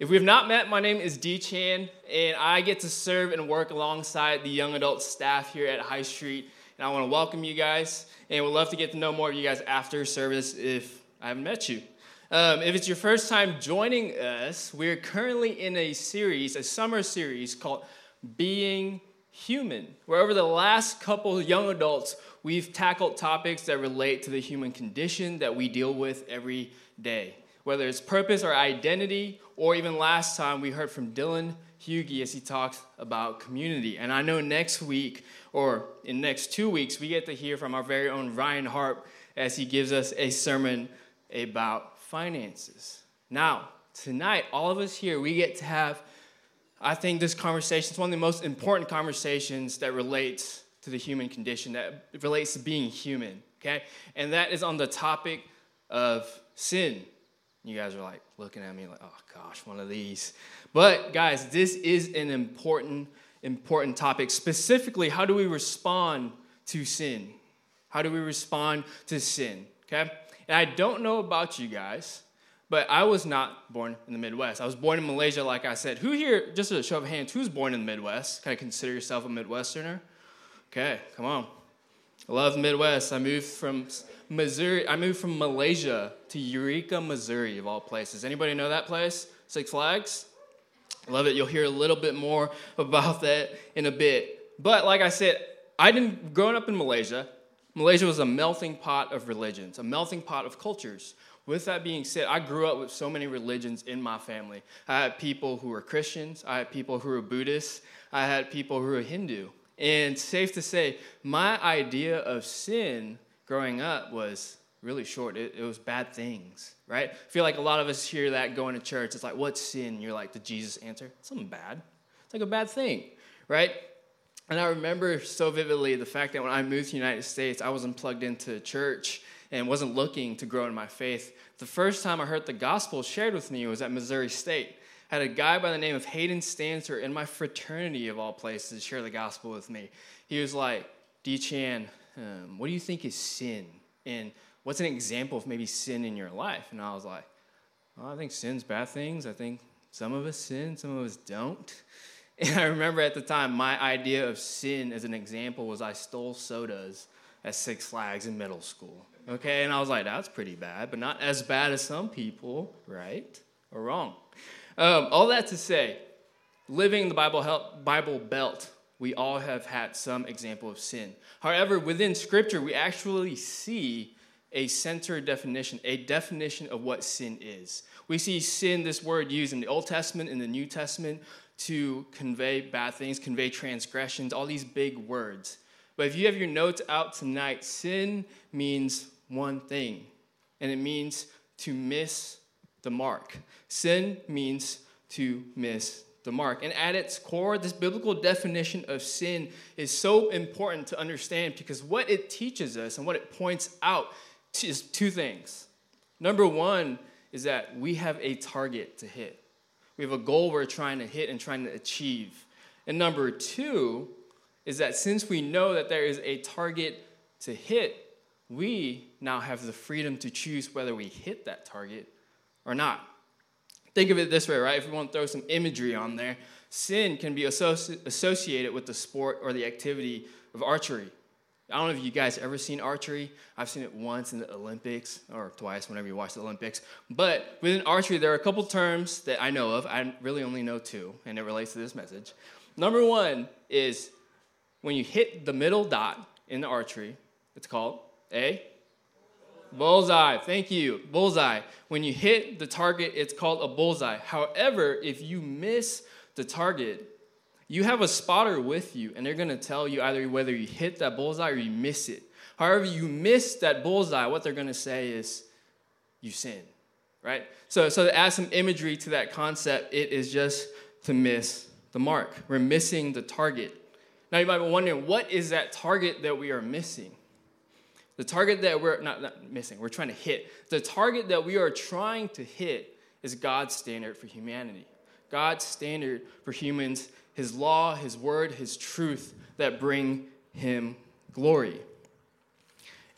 If we have not met, my name is D Chan, and I get to serve and work alongside the young adult staff here at High Street. And I want to welcome you guys, and would love to get to know more of you guys after service if I haven't met you. Um, if it's your first time joining us, we're currently in a series, a summer series called Being Human, where over the last couple young adults, we've tackled topics that relate to the human condition that we deal with every day whether it's purpose or identity, or even last time we heard from Dylan Hugie as he talked about community. And I know next week, or in next two weeks, we get to hear from our very own Ryan Harp as he gives us a sermon about finances. Now, tonight, all of us here, we get to have, I think this conversation is one of the most important conversations that relates to the human condition, that relates to being human, okay? And that is on the topic of sin. You guys are like looking at me like, oh gosh, one of these. But guys, this is an important, important topic. Specifically, how do we respond to sin? How do we respond to sin? Okay? And I don't know about you guys, but I was not born in the Midwest. I was born in Malaysia, like I said. Who here, just a show of hands, who's born in the Midwest? Kind of consider yourself a Midwesterner? Okay, come on. I love Midwest. I moved from Missouri. I moved from Malaysia to Eureka, Missouri, of all places. Anybody know that place? Six Flags. Love it. You'll hear a little bit more about that in a bit. But like I said, I didn't growing up in Malaysia. Malaysia was a melting pot of religions, a melting pot of cultures. With that being said, I grew up with so many religions in my family. I had people who were Christians, I had people who were Buddhists, I had people who were Hindu. And safe to say, my idea of sin growing up was really short. It, it, was bad things, right? I feel like a lot of us hear that going to church. It's like, what's sin? You're like, the Jesus answer? Something bad. It's like a bad thing, right? And I remember so vividly the fact that when I moved to the United States, I wasn't plugged into church and wasn't looking to grow in my faith. The first time I heard the gospel shared with me was at Missouri State. Had a guy by the name of Hayden Stanser in my fraternity of all places share the gospel with me. He was like, D Chan, um, what do you think is sin? And what's an example of maybe sin in your life? And I was like, well, I think sin's bad things. I think some of us sin, some of us don't. And I remember at the time, my idea of sin as an example was I stole sodas at Six Flags in middle school. Okay, and I was like, that's pretty bad, but not as bad as some people, right? Or wrong. Um, all that to say, living the Bible, Bible Belt, we all have had some example of sin. However, within Scripture, we actually see a center definition, a definition of what sin is. We see sin, this word used in the Old Testament, in the New Testament, to convey bad things, convey transgressions, all these big words. But if you have your notes out tonight, sin means one thing, and it means to miss the mark. Sin means to miss the mark. And at its core, this biblical definition of sin is so important to understand because what it teaches us and what it points out is two things. Number one is that we have a target to hit, we have a goal we're trying to hit and trying to achieve. And number two is that since we know that there is a target to hit, we now have the freedom to choose whether we hit that target or not. Think of it this way, right? If we want to throw some imagery on there, sin can be associ- associated with the sport or the activity of archery. I don't know if you guys ever seen archery. I've seen it once in the Olympics or twice whenever you watch the Olympics. But within archery, there are a couple terms that I know of. I really only know two, and it relates to this message. Number one is when you hit the middle dot in the archery, it's called a Bullseye. Thank you. Bullseye. When you hit the target, it's called a bullseye. However, if you miss the target, you have a spotter with you, and they're going to tell you either whether you hit that bullseye or you miss it. However, you miss that bullseye, what they're going to say is you sin, right? So, so to add some imagery to that concept, it is just to miss the mark. We're missing the target. Now, you might be wondering, what is that target that we are missing? The target that we're not, not missing, we're trying to hit. The target that we are trying to hit is God's standard for humanity. God's standard for humans, His law, His word, His truth that bring Him glory.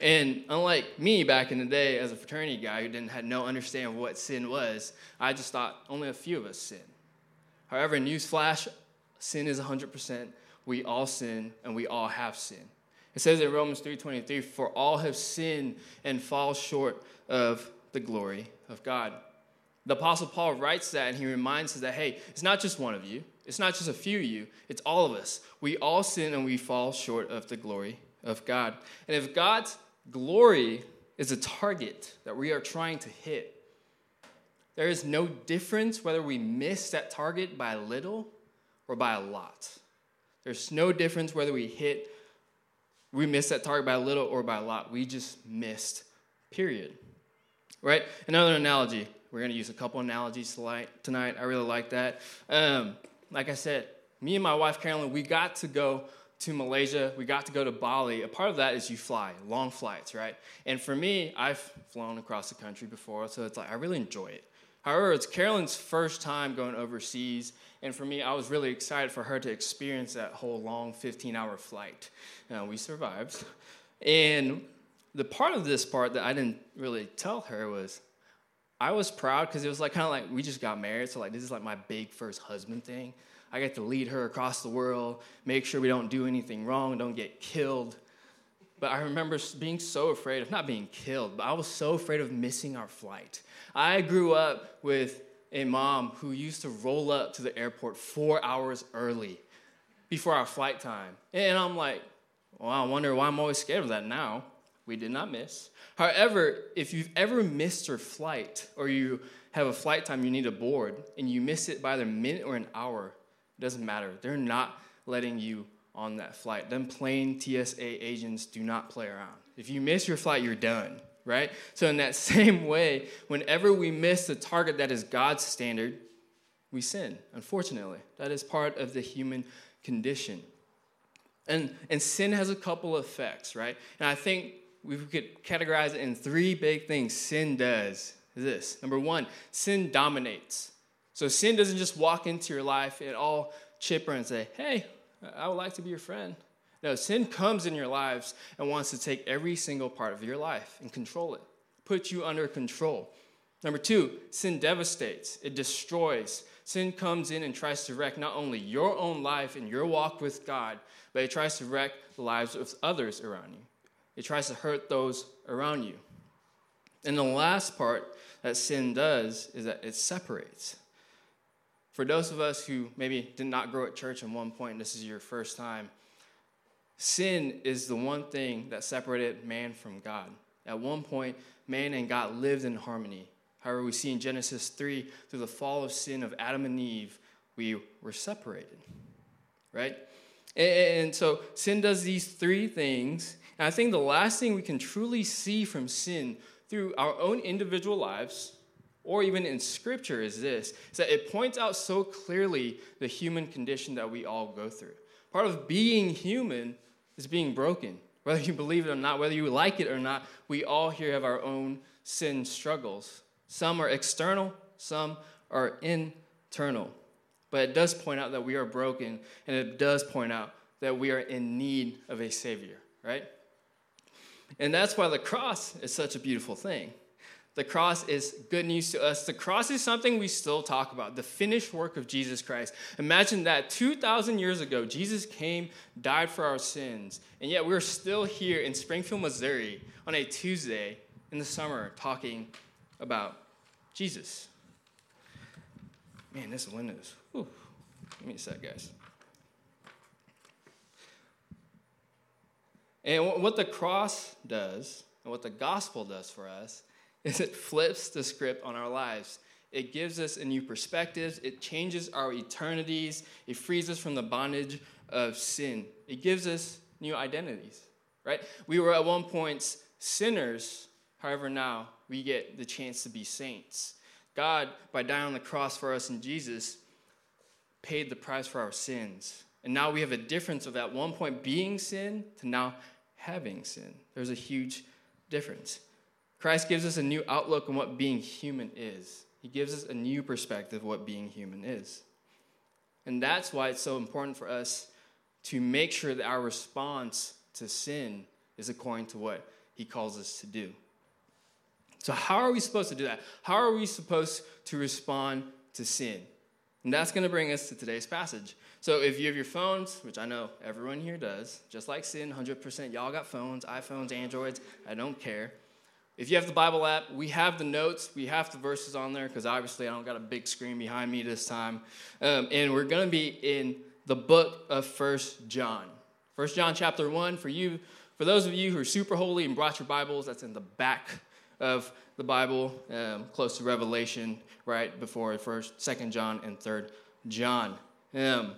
And unlike me back in the day as a fraternity guy who didn't had no understanding of what sin was, I just thought only a few of us sin. However, newsflash, sin is 100%. We all sin and we all have sin. It says in Romans 3:23, "For all have sinned and fall short of the glory of God." The apostle Paul writes that and he reminds us that hey, it's not just one of you. It's not just a few of you. It's all of us. We all sin and we fall short of the glory of God. And if God's glory is a target that we are trying to hit, there is no difference whether we miss that target by a little or by a lot. There's no difference whether we hit, we missed that target by a little or by a lot. We just missed, period. Right? Another analogy. We're going to use a couple analogies tonight. I really like that. Um, like I said, me and my wife Carolyn, we got to go to Malaysia. We got to go to Bali. A part of that is you fly, long flights, right? And for me, I've flown across the country before, so it's like I really enjoy it. However, it's Carolyn's first time going overseas, and for me, I was really excited for her to experience that whole long 15 hour flight. Uh, we survived. And the part of this part that I didn't really tell her was I was proud because it was like kind of like we just got married, so like this is like my big first husband thing. I get to lead her across the world, make sure we don't do anything wrong, don't get killed. But I remember being so afraid of not being killed, but I was so afraid of missing our flight. I grew up with a mom who used to roll up to the airport four hours early before our flight time. And I'm like, well, I wonder why I'm always scared of that now. We did not miss. However, if you've ever missed your flight or you have a flight time you need to board and you miss it by either a minute or an hour, it doesn't matter. They're not letting you on that flight. Them plain TSA agents do not play around. If you miss your flight, you're done, right? So, in that same way, whenever we miss the target that is God's standard, we sin, unfortunately. That is part of the human condition. And, and sin has a couple effects, right? And I think we could categorize it in three big things sin does. This number one, sin dominates. So sin doesn't just walk into your life and all chipper and say, hey, I would like to be your friend. No, sin comes in your lives and wants to take every single part of your life and control it, put you under control. Number two, sin devastates, it destroys. Sin comes in and tries to wreck not only your own life and your walk with God, but it tries to wreck the lives of others around you. It tries to hurt those around you. And the last part that sin does is that it separates. For those of us who maybe did not grow at church at one point, point, this is your first time, sin is the one thing that separated man from God. At one point, man and God lived in harmony. However, we see in Genesis 3, through the fall of sin of Adam and Eve, we were separated, right? And so sin does these three things. And I think the last thing we can truly see from sin through our own individual lives or even in scripture is this is that it points out so clearly the human condition that we all go through part of being human is being broken. Whether you believe it or not whether you like it or not we all here have our own sin struggles. Some are external some are internal. But it does point out that we are broken and it does point out that we are in need of a savior right? And that's why the cross is such a beautiful thing the cross is good news to us. The cross is something we still talk about, the finished work of Jesus Christ. Imagine that 2,000 years ago, Jesus came, died for our sins, and yet we're still here in Springfield, Missouri on a Tuesday in the summer talking about Jesus. Man, this windows. Whew. Give me a sec, guys. And what the cross does, and what the gospel does for us, is it flips the script on our lives. It gives us a new perspective. It changes our eternities. It frees us from the bondage of sin. It gives us new identities, right? We were at one point sinners. However, now we get the chance to be saints. God, by dying on the cross for us in Jesus, paid the price for our sins. And now we have a difference of at one point being sin to now having sin. There's a huge difference. Christ gives us a new outlook on what being human is. He gives us a new perspective of what being human is. And that's why it's so important for us to make sure that our response to sin is according to what he calls us to do. So, how are we supposed to do that? How are we supposed to respond to sin? And that's going to bring us to today's passage. So, if you have your phones, which I know everyone here does, just like sin, 100%, y'all got phones, iPhones, Androids, I don't care. If you have the Bible app, we have the notes, we have the verses on there, because obviously I don't got a big screen behind me this time. Um, and we're going to be in the book of First John. First John chapter 1, for you, for those of you who are super holy and brought your Bibles, that's in the back of the Bible, um, close to Revelation, right before First, Second John, and Third John. Um,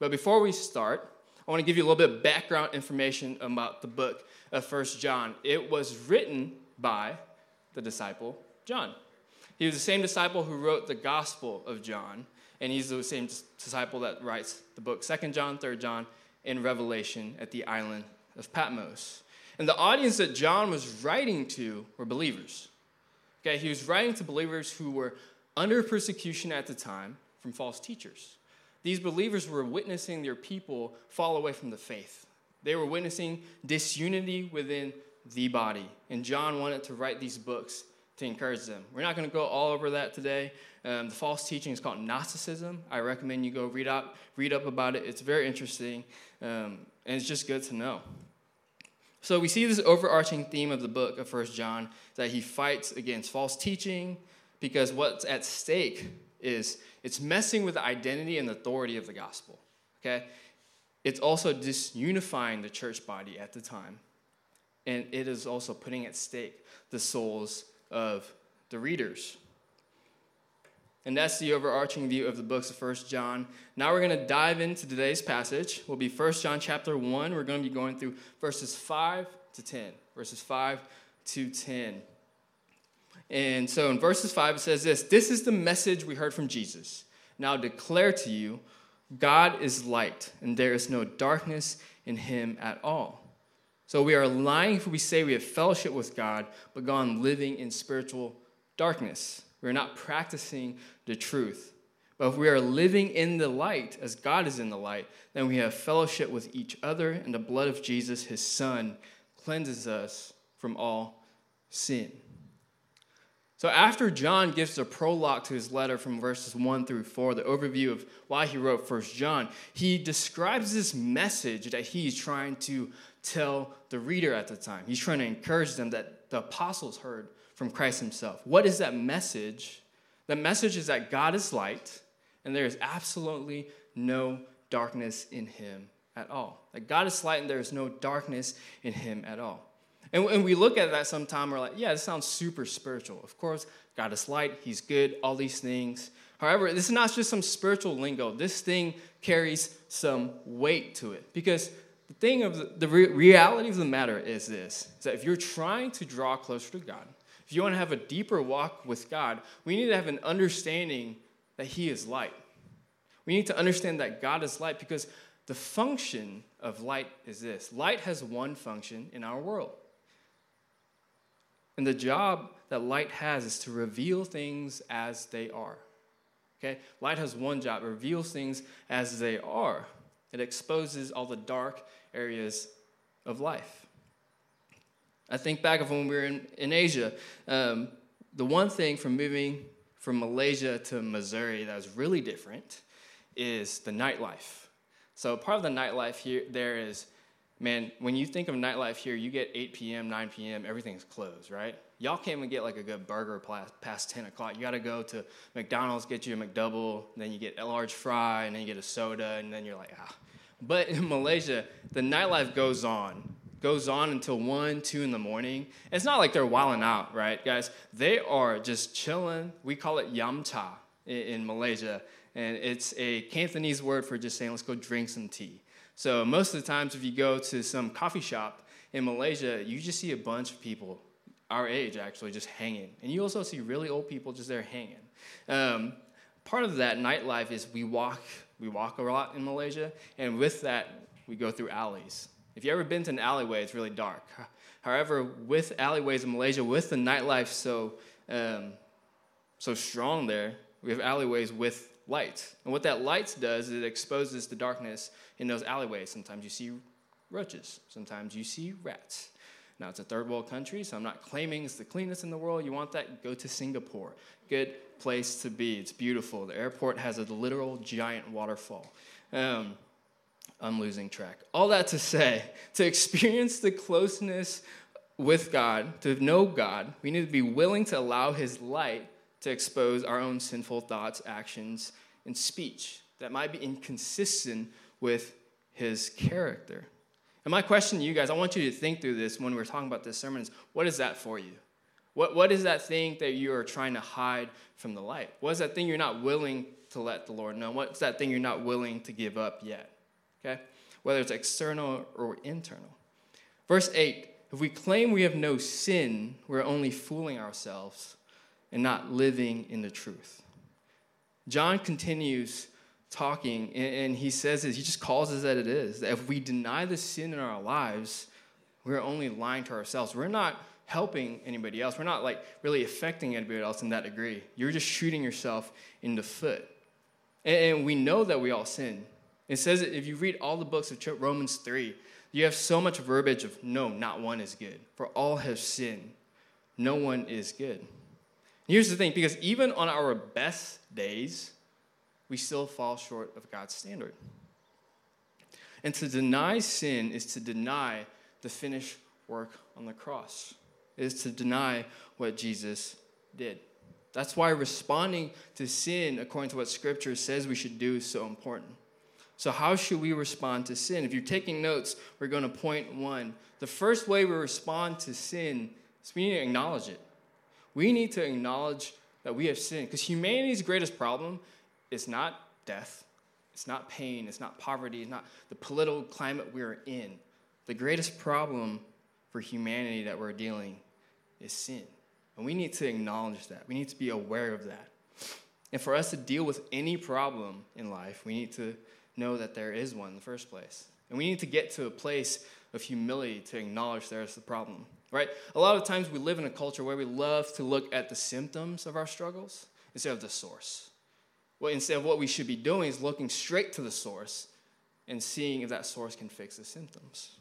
but before we start, I want to give you a little bit of background information about the book of First John. It was written by the disciple John. He was the same disciple who wrote the Gospel of John, and he's the same disciple that writes the book Second John, Third John, and Revelation at the island of Patmos. And the audience that John was writing to were believers. Okay, he was writing to believers who were under persecution at the time from false teachers. These believers were witnessing their people fall away from the faith. They were witnessing disunity within the body. And John wanted to write these books to encourage them. We're not going to go all over that today. Um, the false teaching is called Gnosticism. I recommend you go read up, read up about it. It's very interesting, um, and it's just good to know. So we see this overarching theme of the book of First John that he fights against false teaching because what's at stake is it's messing with the identity and authority of the gospel. Okay? It's also disunifying the church body at the time. And it is also putting at stake the souls of the readers. And that's the overarching view of the books of First John. Now we're going to dive into today's passage. Will be First John chapter 1. We're going to be going through verses 5 to 10. Verses 5 to 10. And so in verses 5 it says this, this is the message we heard from Jesus. Now declare to you, God is light, and there is no darkness in him at all. So we are lying if we say we have fellowship with God, but gone living in spiritual darkness. We are not practicing the truth. But if we are living in the light, as God is in the light, then we have fellowship with each other, and the blood of Jesus, his Son, cleanses us from all sin. So, after John gives the prologue to his letter from verses 1 through 4, the overview of why he wrote First John, he describes this message that he's trying to tell the reader at the time. He's trying to encourage them that the apostles heard from Christ himself. What is that message? The message is that God is light and there is absolutely no darkness in him at all. That God is light and there is no darkness in him at all. And we look at that sometime, we're like, yeah, this sounds super spiritual. Of course, God is light, He's good, all these things. However, this is not just some spiritual lingo. This thing carries some weight to it. Because the thing of the, the re- reality of the matter is this is that if you're trying to draw closer to God, if you want to have a deeper walk with God, we need to have an understanding that He is light. We need to understand that God is light because the function of light is this light has one function in our world. And the job that light has is to reveal things as they are. Okay? Light has one job, reveals things as they are. It exposes all the dark areas of life. I think back of when we were in, in Asia, um, the one thing from moving from Malaysia to Missouri that was really different is the nightlife. So part of the nightlife here there is, man, when you think of nightlife here, you get 8 p.m., 9 p.m., everything's closed, right? Y'all can't even get like a good burger past 10 o'clock. You got to go to McDonald's, get you a McDouble, then you get a large fry, and then you get a soda, and then you're like, ah. But in Malaysia, the nightlife goes on goes on until 1, 2 in the morning. It's not like they're wilding out, right, guys? They are just chilling. We call it yam cha in, in Malaysia. And it's a Cantonese word for just saying, let's go drink some tea. So most of the times, if you go to some coffee shop in Malaysia, you just see a bunch of people, our age actually, just hanging. And you also see really old people just there hanging. Um, part of that nightlife is we walk, we walk a lot in Malaysia, and with that, we go through alleys. If you've ever been to an alleyway, it's really dark. However, with alleyways in Malaysia, with the nightlife so, um, so strong there, we have alleyways with lights. And what that light does is it exposes the darkness in those alleyways. Sometimes you see roaches, sometimes you see rats. Now, it's a third world country, so I'm not claiming it's the cleanest in the world. You want that? Go to Singapore. Good place to be. It's beautiful. The airport has a literal giant waterfall. Um, I'm losing track. All that to say, to experience the closeness with God, to know God, we need to be willing to allow His light to expose our own sinful thoughts, actions, and speech that might be inconsistent with His character. And my question to you guys, I want you to think through this when we're talking about this sermon is what is that for you? What, what is that thing that you are trying to hide from the light? What is that thing you're not willing to let the Lord know? What's that thing you're not willing to give up yet? Okay? Whether it's external or internal. Verse 8 if we claim we have no sin, we're only fooling ourselves and not living in the truth. John continues talking, and he says this, he just calls us that it is. That if we deny the sin in our lives, we're only lying to ourselves. We're not helping anybody else. We're not like really affecting anybody else in that degree. You're just shooting yourself in the foot. And we know that we all sin. It says if you read all the books of Romans 3, you have so much verbiage of no, not one is good. For all have sinned. No one is good. Here's the thing because even on our best days, we still fall short of God's standard. And to deny sin is to deny the finished work on the cross, it is to deny what Jesus did. That's why responding to sin, according to what Scripture says we should do, is so important. So, how should we respond to sin? If you're taking notes, we're going to point one. The first way we respond to sin is we need to acknowledge it. We need to acknowledge that we have sinned because humanity's greatest problem it's not death, it's not pain, it's not poverty, it's not the political climate we're in. The greatest problem for humanity that we're dealing is sin. And we need to acknowledge that. We need to be aware of that. And for us to deal with any problem in life, we need to know that there is one in the first place. And we need to get to a place of humility to acknowledge there's the problem, right? A lot of times we live in a culture where we love to look at the symptoms of our struggles instead of the source. Well, instead what we should be doing is looking straight to the source and seeing if that source can fix the symptoms.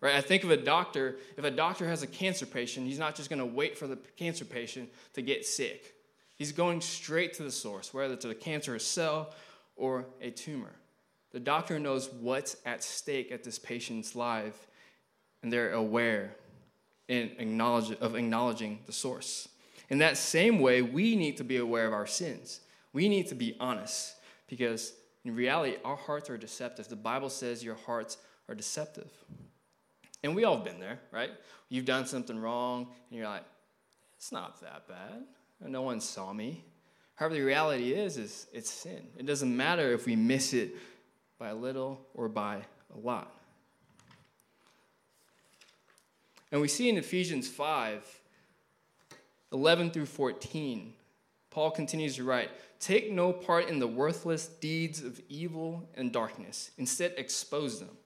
Right? I think of a doctor, if a doctor has a cancer patient, he's not just going to wait for the cancer patient to get sick. He's going straight to the source, whether it's a cancerous cell or a tumor. The doctor knows what's at stake at this patient's life, and they're aware in acknowledge, of acknowledging the source. In that same way, we need to be aware of our sins. We need to be honest because in reality, our hearts are deceptive. The Bible says your hearts are deceptive. And we all have been there, right? You've done something wrong, and you're like, it's not that bad. No one saw me. However, the reality is, is it's sin. It doesn't matter if we miss it by a little or by a lot. And we see in Ephesians 5, 11 through 14, Paul continues to write Take no part in the worthless deeds of evil and darkness, instead, expose them.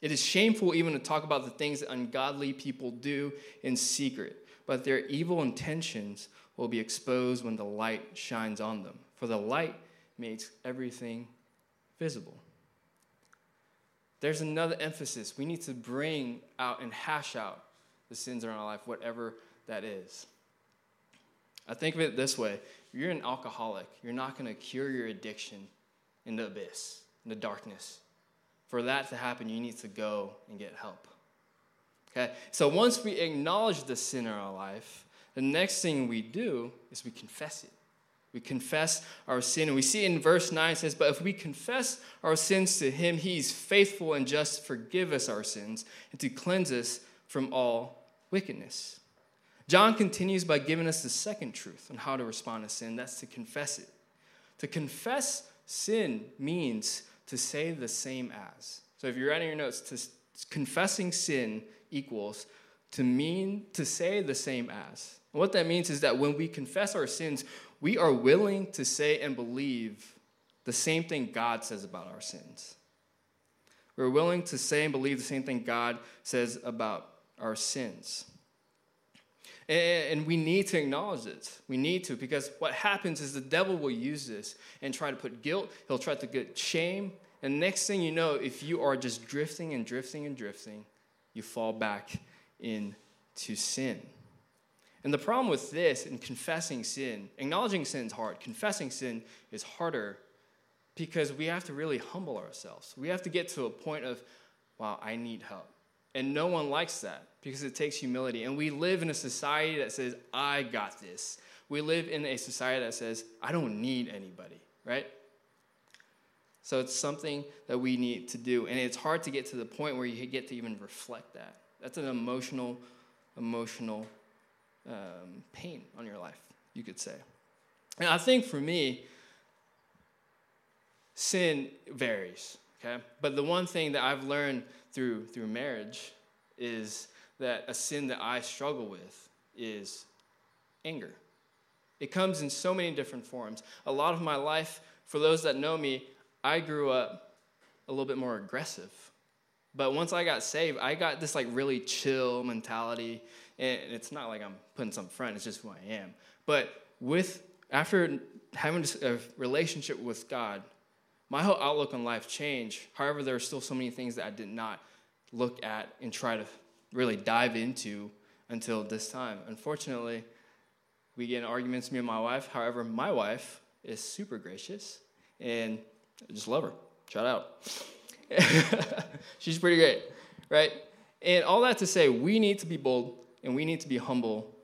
It is shameful even to talk about the things that ungodly people do in secret, but their evil intentions will be exposed when the light shines on them. For the light makes everything visible. There's another emphasis. We need to bring out and hash out the sins in our life, whatever that is. I think of it this way if you're an alcoholic, you're not going to cure your addiction in the abyss, in the darkness. For that to happen, you need to go and get help. Okay? So once we acknowledge the sin in our life, the next thing we do is we confess it. We confess our sin. And we see in verse 9 it says, But if we confess our sins to him, he's faithful and just to forgive us our sins and to cleanse us from all wickedness. John continues by giving us the second truth on how to respond to sin that's to confess it. To confess sin means to say the same as. So if you're writing your notes, to, confessing sin equals to mean to say the same as. And what that means is that when we confess our sins, we are willing to say and believe the same thing God says about our sins. We're willing to say and believe the same thing God says about our sins. And we need to acknowledge it. We need to, because what happens is the devil will use this and try to put guilt, he'll try to get shame. And next thing you know, if you are just drifting and drifting and drifting, you fall back into sin. And the problem with this and confessing sin, acknowledging sin is hard. Confessing sin is harder because we have to really humble ourselves. We have to get to a point of, wow, I need help. And no one likes that because it takes humility. And we live in a society that says, I got this. We live in a society that says, I don't need anybody, right? So it's something that we need to do. And it's hard to get to the point where you get to even reflect that. That's an emotional, emotional um, pain on your life, you could say. And I think for me, sin varies, okay? But the one thing that I've learned through, through marriage is that a sin that I struggle with is anger. It comes in so many different forms. A lot of my life, for those that know me, I grew up a little bit more aggressive. But once I got saved, I got this like really chill mentality. And it's not like I'm putting some front, it's just who I am. But with after having a relationship with God, my whole outlook on life changed. However, there are still so many things that I did not look at and try to really dive into until this time. Unfortunately, we get in arguments, me and my wife. However, my wife is super gracious and I just love her. Shout out. She's pretty great, right? And all that to say, we need to be bold and we need to be humble.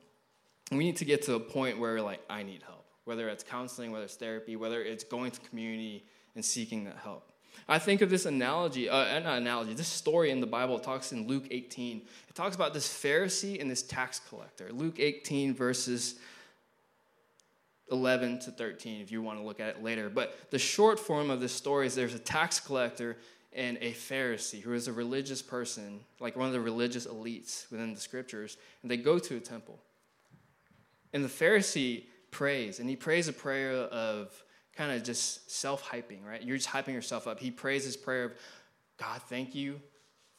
We need to get to a point where, like, I need help, whether it's counseling, whether it's therapy, whether it's going to community and seeking that help. I think of this analogy, uh, not analogy, this story in the Bible talks in Luke 18. It talks about this Pharisee and this tax collector. Luke 18, verses 11 to 13, if you want to look at it later. But the short form of this story is there's a tax collector and a Pharisee who is a religious person, like one of the religious elites within the scriptures, and they go to a temple. And the Pharisee prays, and he prays a prayer of kind of just self hyping, right? You're just hyping yourself up. He prays his prayer of, God, thank you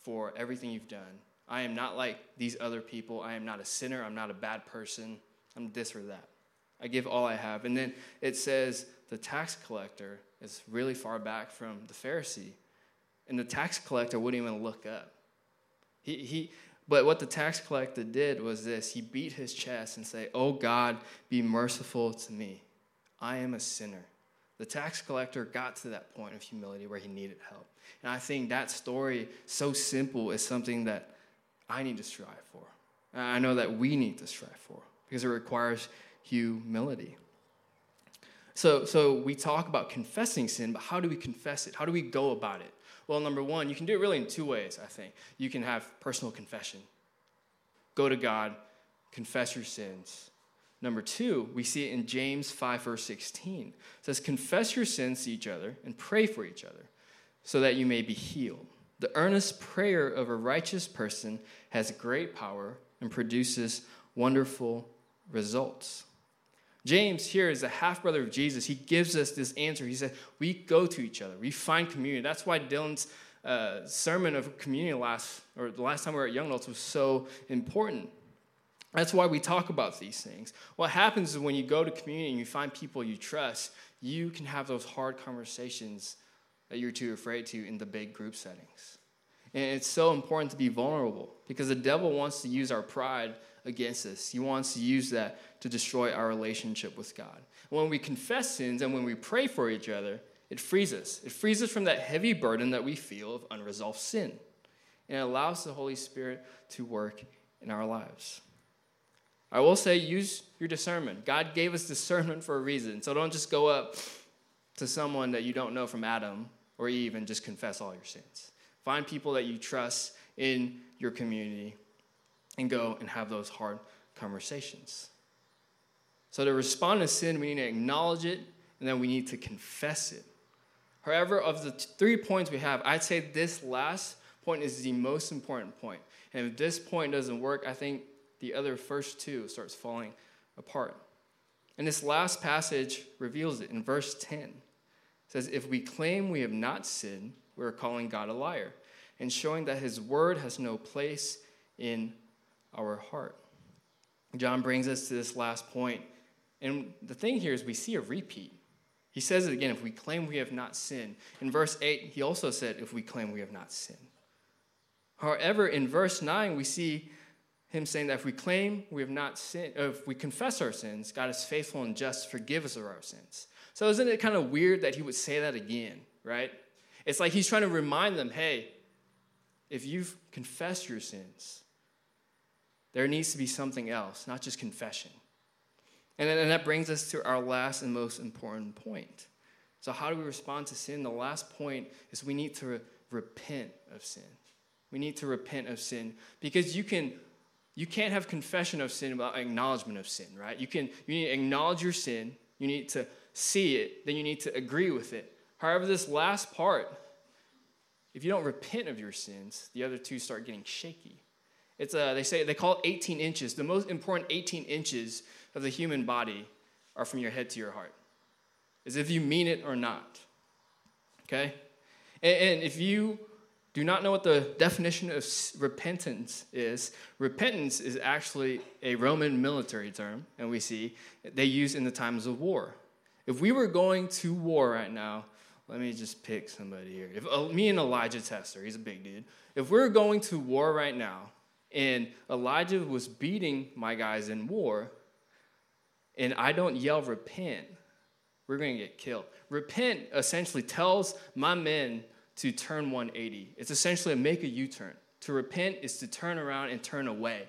for everything you've done. I am not like these other people. I am not a sinner. I'm not a bad person. I'm this or that. I give all I have. And then it says the tax collector is really far back from the Pharisee. And the tax collector wouldn't even look up. He, he, but what the tax collector did was this he beat his chest and say, Oh God, be merciful to me. I am a sinner. The tax collector got to that point of humility where he needed help. And I think that story, so simple, is something that I need to strive for. I know that we need to strive for because it requires humility. So, so we talk about confessing sin, but how do we confess it? How do we go about it? Well, number one, you can do it really in two ways, I think. You can have personal confession, go to God, confess your sins. Number two, we see it in James 5, verse 16. It says, Confess your sins to each other and pray for each other so that you may be healed. The earnest prayer of a righteous person has great power and produces wonderful results. James here is a half brother of Jesus. He gives us this answer. He said, We go to each other, we find community. That's why Dylan's uh, sermon of community last, or the last time we were at Young Adults, was so important. That's why we talk about these things. What happens is when you go to community and you find people you trust, you can have those hard conversations that you're too afraid to in the big group settings. And it's so important to be vulnerable because the devil wants to use our pride against us. He wants to use that to destroy our relationship with God. When we confess sins and when we pray for each other, it frees us. It frees us from that heavy burden that we feel of unresolved sin. And it allows the Holy Spirit to work in our lives. I will say, use your discernment. God gave us discernment for a reason. So don't just go up to someone that you don't know from Adam or Eve and just confess all your sins. Find people that you trust in your community and go and have those hard conversations. So, to respond to sin, we need to acknowledge it and then we need to confess it. However, of the three points we have, I'd say this last point is the most important point. And if this point doesn't work, I think the other first two starts falling apart. And this last passage reveals it in verse 10. It says, If we claim we have not sinned, we're calling God a liar and showing that his word has no place in our heart. John brings us to this last point. And the thing here is we see a repeat. He says it again if we claim we have not sinned. In verse 8, he also said, if we claim we have not sinned. However, in verse 9, we see him saying that if we claim we have not sinned, if we confess our sins, God is faithful and just to forgive us of our sins. So isn't it kind of weird that he would say that again, right? It's like he's trying to remind them, hey, if you've confessed your sins, there needs to be something else, not just confession. And, then, and that brings us to our last and most important point. So, how do we respond to sin? The last point is we need to re- repent of sin. We need to repent of sin because you can you can't have confession of sin without acknowledgement of sin, right? You can you need to acknowledge your sin, you need to see it, then you need to agree with it. However, this last part, if you don't repent of your sins, the other two start getting shaky. It's a, they say they call it 18 inches. The most important 18 inches of the human body are from your head to your heart, as if you mean it or not. Okay, and, and if you do not know what the definition of repentance is, repentance is actually a Roman military term, and we see they use in the times of war. If we were going to war right now, let me just pick somebody here. If uh, me and Elijah Tester, he's a big dude. If we're going to war right now, and Elijah was beating my guys in war, and I don't yell repent, we're going to get killed. Repent essentially tells my men to turn 180. It's essentially a make a U turn. To repent is to turn around and turn away.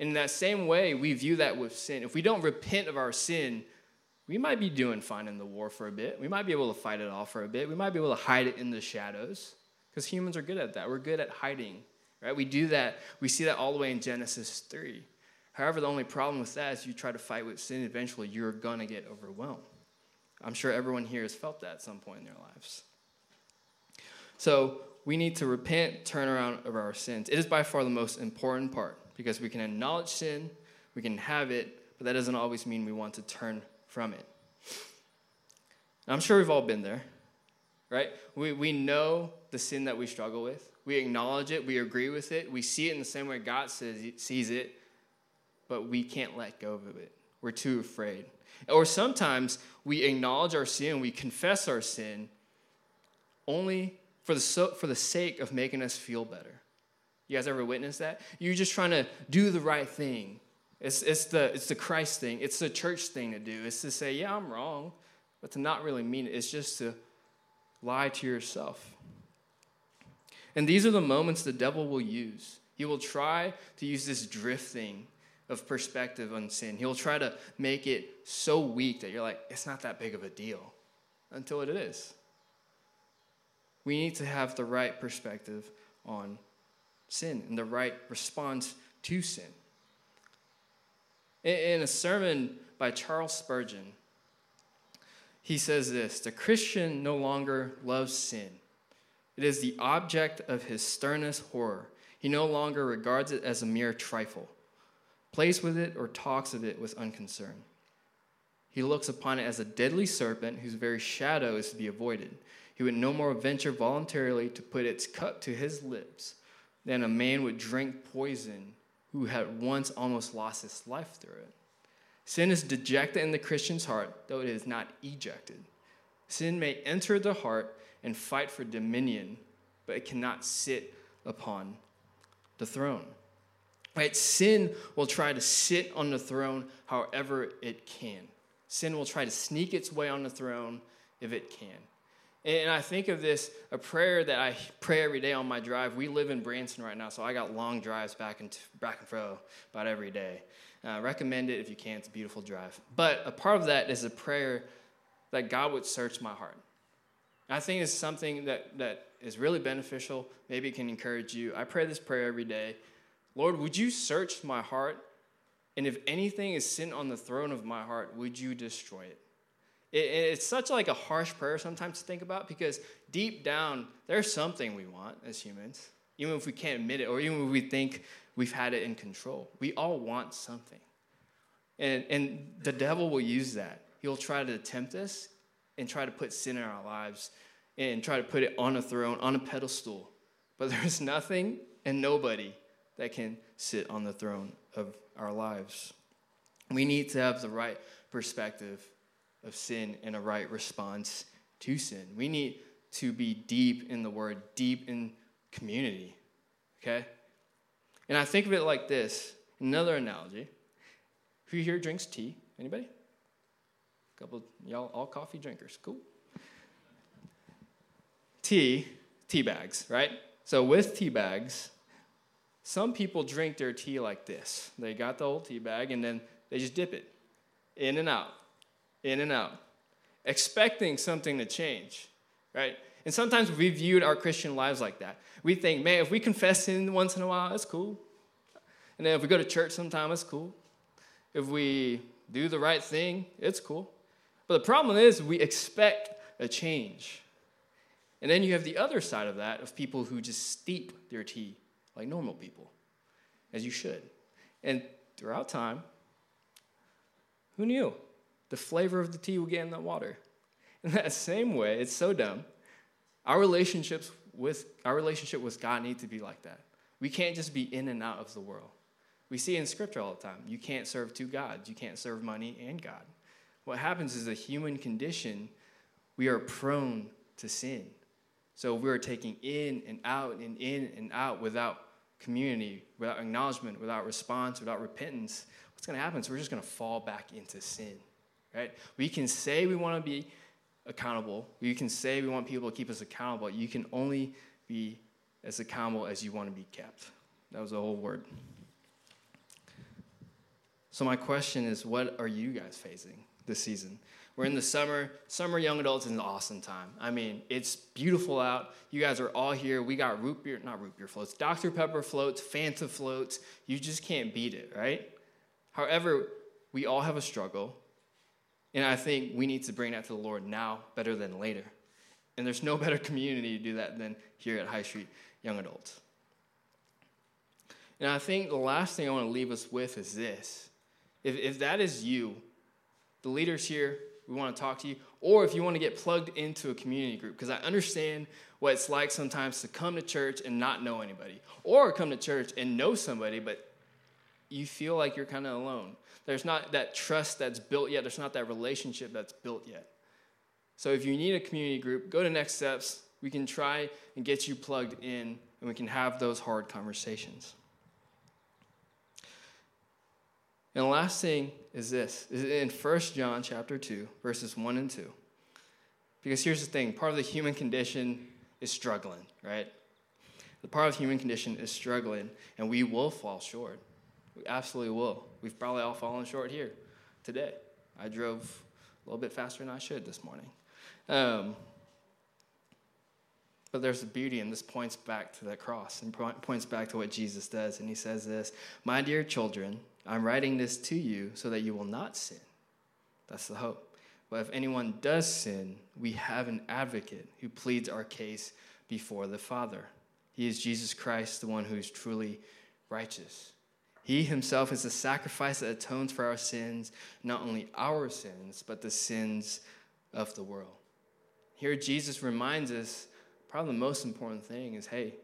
In that same way, we view that with sin. If we don't repent of our sin, we might be doing fine in the war for a bit. We might be able to fight it off for a bit. We might be able to hide it in the shadows because humans are good at that. We're good at hiding, right? We do that. We see that all the way in Genesis 3. However, the only problem with that is you try to fight with sin, eventually you're going to get overwhelmed. I'm sure everyone here has felt that at some point in their lives. So we need to repent, turn around of our sins. It is by far the most important part because we can acknowledge sin, we can have it, but that doesn't always mean we want to turn from it. I'm sure we've all been there, right? We, we know the sin that we struggle with. We acknowledge it, we agree with it, we see it in the same way God says, sees it, but we can't let go of it. We're too afraid. Or sometimes we acknowledge our sin, we confess our sin, only for the, so, for the sake of making us feel better. You guys ever witnessed that? You're just trying to do the right thing. It's, it's, the, it's the Christ thing, it's the church thing to do. It's to say, yeah, I'm wrong, but to not really mean it. It's just to lie to yourself. And these are the moments the devil will use. He will try to use this drifting of perspective on sin. He'll try to make it so weak that you're like, it's not that big of a deal until it is. We need to have the right perspective on sin and the right response to sin. In a sermon by Charles Spurgeon, he says this The Christian no longer loves sin. It is the object of his sternest horror. He no longer regards it as a mere trifle, plays with it, or talks of it with unconcern. He looks upon it as a deadly serpent whose very shadow is to be avoided. He would no more venture voluntarily to put its cup to his lips than a man would drink poison who had once almost lost his life through it. Sin is dejected in the Christian's heart, though it is not ejected. Sin may enter the heart and fight for dominion, but it cannot sit upon the throne. Right? Sin will try to sit on the throne however it can. Sin will try to sneak its way on the throne if it can. And I think of this, a prayer that I pray every day on my drive. We live in Branson right now, so I got long drives back and, back and fro about every day. Uh, recommend it if you can, it's a beautiful drive. But a part of that is a prayer that God would search my heart. I think it's something that, that is really beneficial. Maybe it can encourage you. I pray this prayer every day Lord, would you search my heart? And if anything is sin on the throne of my heart, would you destroy it? It, it's such like a harsh prayer sometimes to think about because deep down, there's something we want as humans, even if we can't admit it or even if we think we've had it in control. We all want something. And, and the devil will use that. He'll try to tempt us and try to put sin in our lives and try to put it on a throne, on a pedestal. But there's nothing and nobody that can sit on the throne of our lives. We need to have the right perspective of sin and a right response to sin. We need to be deep in the word, deep in community. Okay? And I think of it like this Another analogy. Who here drinks tea? Anybody? A couple y'all all coffee drinkers. Cool. Tea, tea bags, right? So with tea bags, some people drink their tea like this. They got the old tea bag and then they just dip it in and out, in and out, expecting something to change, right? And sometimes we viewed our Christian lives like that. We think, man, if we confess sin once in a while, that's cool. And then if we go to church sometime, it's cool. If we do the right thing, it's cool. But the problem is, we expect a change. And then you have the other side of that of people who just steep their tea like normal people, as you should. And throughout time, who knew? The flavor of the tea will get in the water. In that same way, it's so dumb. Our relationships with our relationship with God need to be like that. We can't just be in and out of the world. We see in scripture all the time. You can't serve two gods. You can't serve money and God. What happens is a human condition, we are prone to sin. So we're taking in and out and in and out without community, without acknowledgement, without response, without repentance. What's going to happen is we're just going to fall back into sin, right? We can say we want to be accountable. We can say we want people to keep us accountable. You can only be as accountable as you want to be kept. That was the whole word. So, my question is what are you guys facing this season? We're in the summer. Summer young adults is an awesome time. I mean, it's beautiful out. You guys are all here. We got root beer, not root beer floats, Dr. Pepper floats, Fanta floats. You just can't beat it, right? However, we all have a struggle. And I think we need to bring that to the Lord now better than later. And there's no better community to do that than here at High Street Young Adults. And I think the last thing I want to leave us with is this. If, if that is you, the leaders here, we want to talk to you, or if you want to get plugged into a community group, because I understand what it's like sometimes to come to church and not know anybody, or come to church and know somebody, but you feel like you're kind of alone. There's not that trust that's built yet, there's not that relationship that's built yet. So if you need a community group, go to Next Steps. We can try and get you plugged in, and we can have those hard conversations. And the last thing is this is in 1 John chapter 2, verses 1 and 2. Because here's the thing part of the human condition is struggling, right? The part of the human condition is struggling, and we will fall short. We absolutely will. We've probably all fallen short here today. I drove a little bit faster than I should this morning. Um, but there's a beauty, and this points back to the cross and points back to what Jesus does. And he says this My dear children, I'm writing this to you so that you will not sin. That's the hope. But if anyone does sin, we have an advocate who pleads our case before the Father. He is Jesus Christ, the one who is truly righteous. He himself is the sacrifice that atones for our sins, not only our sins, but the sins of the world. Here, Jesus reminds us probably the most important thing is hey,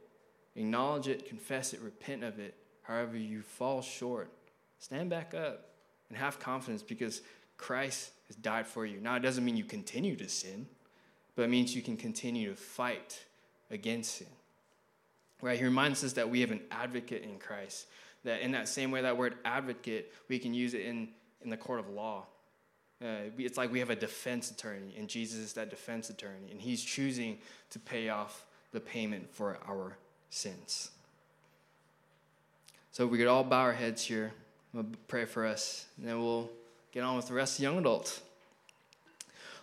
acknowledge it, confess it, repent of it. However, you fall short, stand back up and have confidence because Christ has died for you. Now, it doesn't mean you continue to sin, but it means you can continue to fight against sin. Right? He reminds us that we have an advocate in Christ. That in that same way, that word advocate, we can use it in, in the court of law. Uh, it's like we have a defense attorney, and Jesus is that defense attorney, and he's choosing to pay off the payment for our sins. So we could all bow our heads here. I'm going to pray for us, and then we'll get on with the rest of young adults.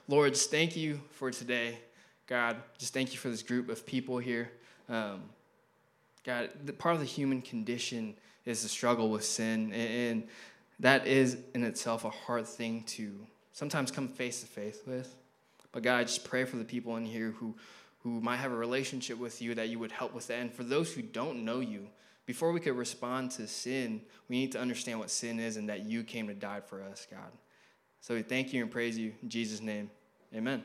Lord, just thank you for today. God, just thank you for this group of people here. Um, God, the, part of the human condition is the struggle with sin, and, that is in itself a hard thing to sometimes come face to face with. But God, I just pray for the people in here who, who might have a relationship with you that you would help with that. And for those who don't know you, before we could respond to sin, we need to understand what sin is and that you came to die for us, God. So we thank you and praise you in Jesus' name. Amen.